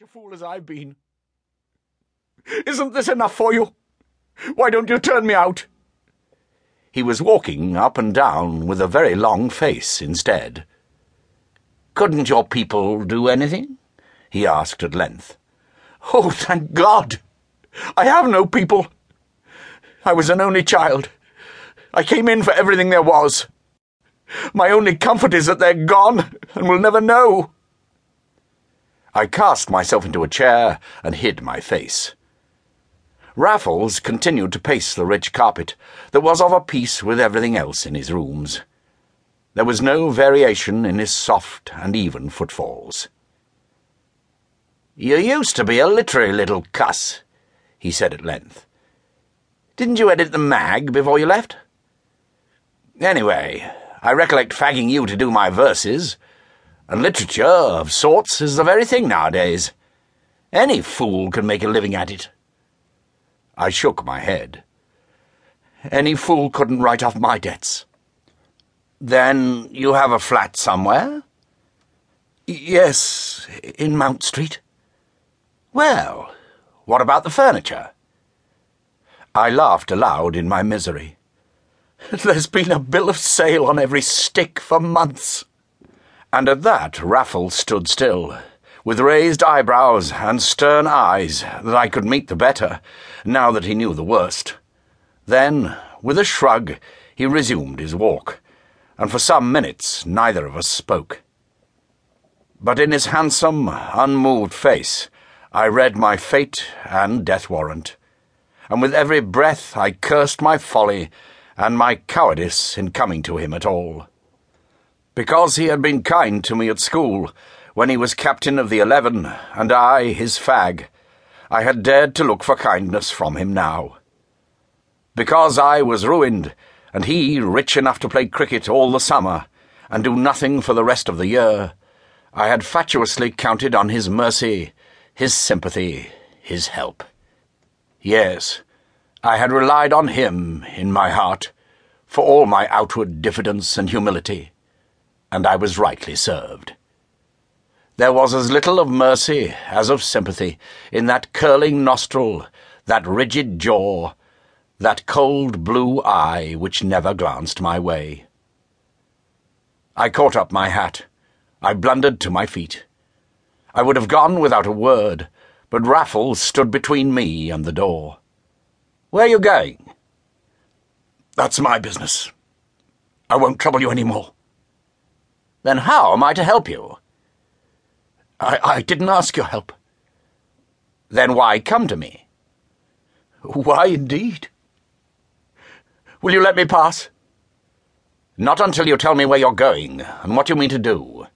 a fool as I've been. Isn't this enough for you? Why don't you turn me out? He was walking up and down with a very long face instead. Couldn't your people do anything? he asked at length. Oh, thank God! I have no people. I was an only child. I came in for everything there was. My only comfort is that they're gone and will never know. I cast myself into a chair and hid my face. Raffles continued to pace the rich carpet that was of a piece with everything else in his rooms. There was no variation in his soft and even footfalls. You used to be a literary little cuss, he said at length. Didn't you edit the mag before you left? Anyway, I recollect fagging you to do my verses, and literature of sorts is the very thing nowadays. Any fool can make a living at it. I shook my head. Any fool couldn't write off my debts. Then you have a flat somewhere? Yes, in Mount Street. Well, what about the furniture? I laughed aloud in my misery. There's been a bill of sale on every stick for months. And at that Raffles stood still, with raised eyebrows and stern eyes that I could meet the better, now that he knew the worst. Then, with a shrug, he resumed his walk, and for some minutes neither of us spoke. But in his handsome, unmoved face, I read my fate and death warrant, and with every breath I cursed my folly and my cowardice in coming to him at all. Because he had been kind to me at school, when he was captain of the eleven, and I his fag, I had dared to look for kindness from him now. Because I was ruined, and he rich enough to play cricket all the summer, and do nothing for the rest of the year, I had fatuously counted on his mercy, his sympathy, his help. Yes, I had relied on him in my heart for all my outward diffidence and humility, and I was rightly served. There was as little of mercy as of sympathy in that curling nostril, that rigid jaw, that cold blue eye which never glanced my way. I caught up my hat. I blundered to my feet. I would have gone without a word, but Raffles stood between me and the door. Where are you going? That's my business. I won't trouble you any more. Then how am I to help you? I, I didn't ask your help. Then why come to me? Why, indeed? Will you let me pass? Not until you tell me where you're going and what you mean to do.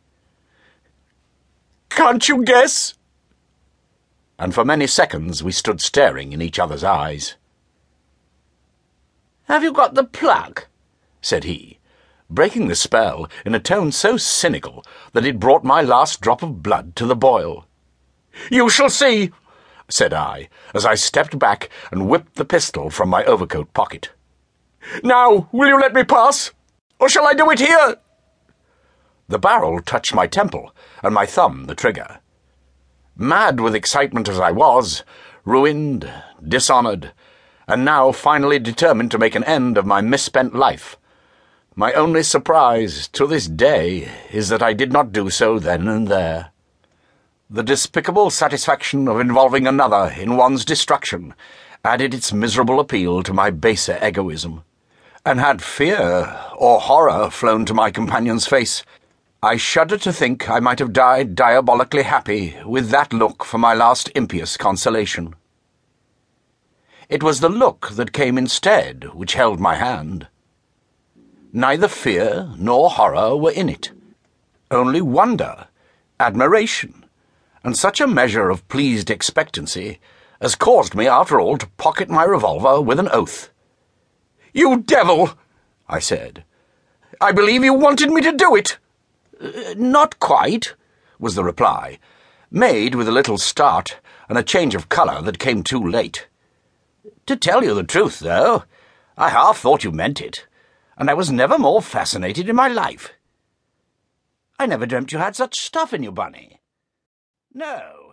Can't you guess? And for many seconds we stood staring in each other's eyes. Have you got the plug? said he, breaking the spell in a tone so cynical that it brought my last drop of blood to the boil. You shall see, said I, as I stepped back and whipped the pistol from my overcoat pocket. Now, will you let me pass? Or shall I do it here? The barrel touched my temple, and my thumb the trigger. Mad with excitement as I was, ruined, dishonoured, and now finally determined to make an end of my misspent life. My only surprise to this day is that I did not do so then and there. The despicable satisfaction of involving another in one's destruction added its miserable appeal to my baser egoism. And had fear or horror flown to my companion's face, I shudder to think I might have died diabolically happy with that look for my last impious consolation. It was the look that came instead which held my hand. Neither fear nor horror were in it, only wonder, admiration, and such a measure of pleased expectancy as caused me, after all, to pocket my revolver with an oath. You devil! I said. I believe you wanted me to do it. Uh, not quite, was the reply, made with a little start and a change of colour that came too late. To tell you the truth, though, I half thought you meant it, and I was never more fascinated in my life. I never dreamt you had such stuff in you, Bunny. No,